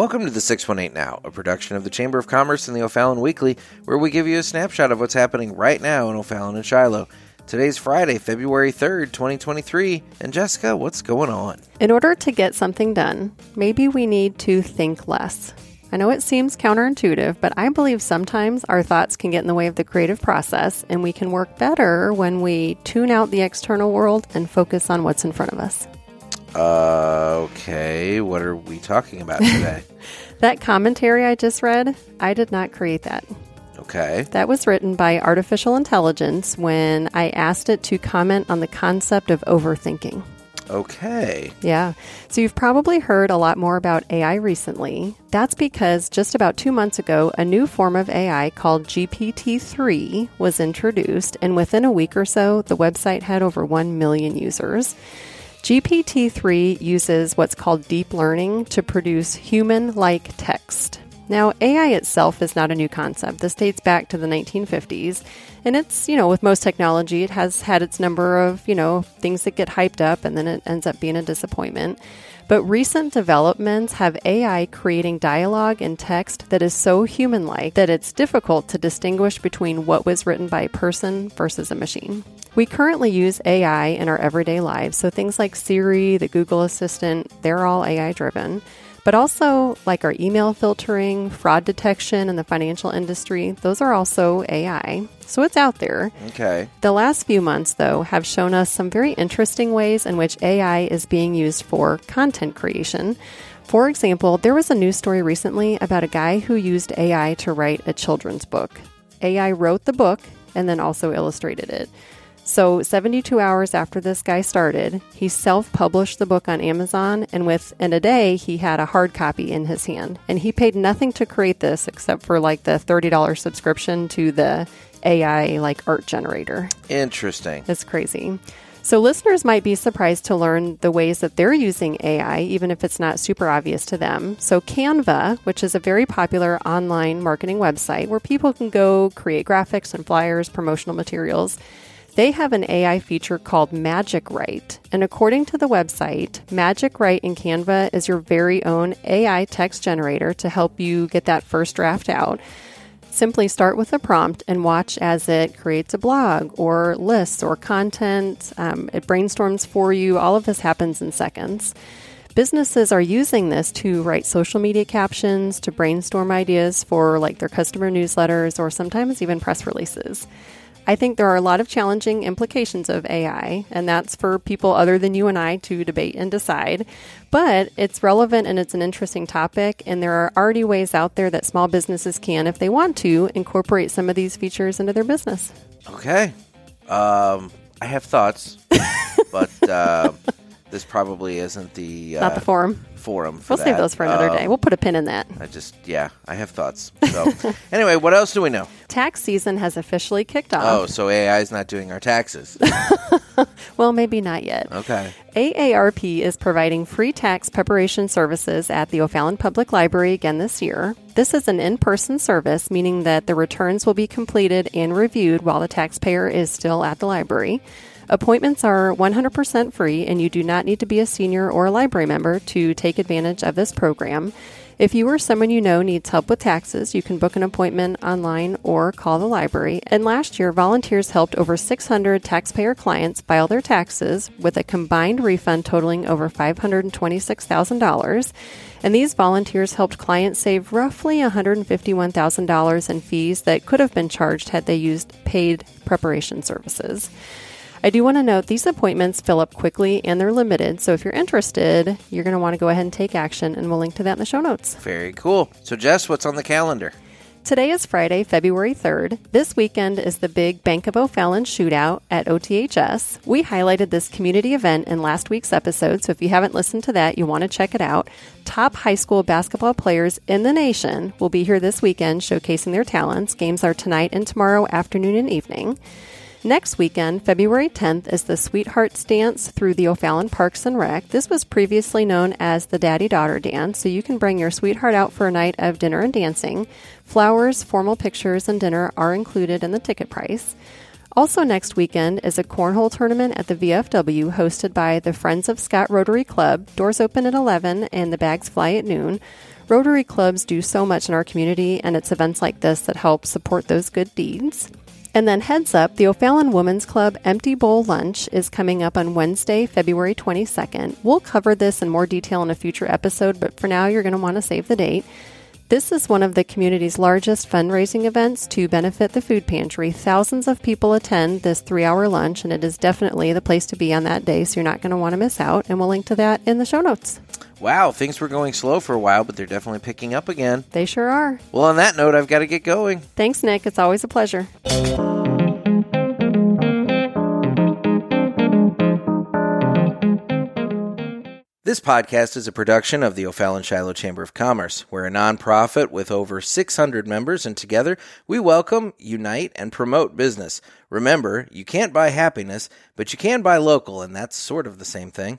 Welcome to the 618 Now, a production of the Chamber of Commerce and the O'Fallon Weekly, where we give you a snapshot of what's happening right now in O'Fallon and Shiloh. Today's Friday, February 3rd, 2023. And Jessica, what's going on? In order to get something done, maybe we need to think less. I know it seems counterintuitive, but I believe sometimes our thoughts can get in the way of the creative process, and we can work better when we tune out the external world and focus on what's in front of us. Uh, okay. What are we talking about today? That commentary I just read, I did not create that. okay. That was written by artificial intelligence when I asked it to comment on the concept of overthinking. Okay. Yeah. So you've probably heard a lot more about AI recently. That's because just about two months ago, a new form of AI called GPT 3 was introduced, and within a week or so, the website had over 1 million users. GPT 3 uses what's called deep learning to produce human like text. Now, AI itself is not a new concept. This dates back to the 1950s. And it's, you know, with most technology, it has had its number of, you know, things that get hyped up and then it ends up being a disappointment. But recent developments have AI creating dialogue and text that is so human like that it's difficult to distinguish between what was written by a person versus a machine. We currently use AI in our everyday lives, so things like Siri, the Google Assistant, they're all AI driven. But also, like our email filtering, fraud detection in the financial industry, those are also AI. So it's out there. Okay. The last few months, though, have shown us some very interesting ways in which AI is being used for content creation. For example, there was a news story recently about a guy who used AI to write a children's book. AI wrote the book and then also illustrated it. So, 72 hours after this guy started, he self published the book on Amazon, and within a day, he had a hard copy in his hand. And he paid nothing to create this except for like the $30 subscription to the AI like art generator. Interesting. It's crazy. So, listeners might be surprised to learn the ways that they're using AI, even if it's not super obvious to them. So, Canva, which is a very popular online marketing website where people can go create graphics and flyers, promotional materials, they have an AI feature called Magic Write. And according to the website, Magic Write in Canva is your very own AI text generator to help you get that first draft out. Simply start with a prompt and watch as it creates a blog or lists or content. Um, it brainstorms for you. All of this happens in seconds. Businesses are using this to write social media captions, to brainstorm ideas for like their customer newsletters or sometimes even press releases. I think there are a lot of challenging implications of AI, and that's for people other than you and I to debate and decide. But it's relevant and it's an interesting topic, and there are already ways out there that small businesses can, if they want to, incorporate some of these features into their business. Okay. Um, I have thoughts, but uh, this probably isn't the uh, Not the forum. forum. For We'll save those for another Um, day. We'll put a pin in that. I just, yeah, I have thoughts. So, anyway, what else do we know? Tax season has officially kicked oh, off. Oh, so AI is not doing our taxes. Well, maybe not yet. Okay. AARP is providing free tax preparation services at the O'Fallon Public Library again this year. This is an in person service, meaning that the returns will be completed and reviewed while the taxpayer is still at the library. Appointments are 100% free, and you do not need to be a senior or a library member to take advantage of this program. If you or someone you know needs help with taxes, you can book an appointment online or call the library. And last year, volunteers helped over 600 taxpayer clients file their taxes with a combined refund totaling over $526,000. And these volunteers helped clients save roughly $151,000 in fees that could have been charged had they used paid preparation services. I do want to note these appointments fill up quickly and they're limited. So if you're interested, you're going to want to go ahead and take action, and we'll link to that in the show notes. Very cool. So, Jess, what's on the calendar? Today is Friday, February 3rd. This weekend is the big Bank of O'Fallon shootout at OTHS. We highlighted this community event in last week's episode, so if you haven't listened to that, you want to check it out. Top high school basketball players in the nation will be here this weekend showcasing their talents. Games are tonight and tomorrow afternoon and evening. Next weekend, February 10th, is the Sweethearts Dance through the O'Fallon Parks and Rec. This was previously known as the Daddy Daughter Dance, so you can bring your sweetheart out for a night of dinner and dancing. Flowers, formal pictures, and dinner are included in the ticket price. Also, next weekend is a cornhole tournament at the VFW hosted by the Friends of Scott Rotary Club. Doors open at 11 and the bags fly at noon. Rotary clubs do so much in our community, and it's events like this that help support those good deeds. And then heads up, the O'Fallon Women's Club Empty Bowl Lunch is coming up on Wednesday, February 22nd. We'll cover this in more detail in a future episode, but for now, you're going to want to save the date. This is one of the community's largest fundraising events to benefit the food pantry. Thousands of people attend this three hour lunch, and it is definitely the place to be on that day, so you're not going to want to miss out. And we'll link to that in the show notes. Wow, things were going slow for a while, but they're definitely picking up again. They sure are. Well, on that note, I've got to get going. Thanks, Nick. It's always a pleasure. This podcast is a production of the O'Fallon Shiloh Chamber of Commerce. We're a nonprofit with over 600 members, and together we welcome, unite, and promote business. Remember, you can't buy happiness, but you can buy local, and that's sort of the same thing.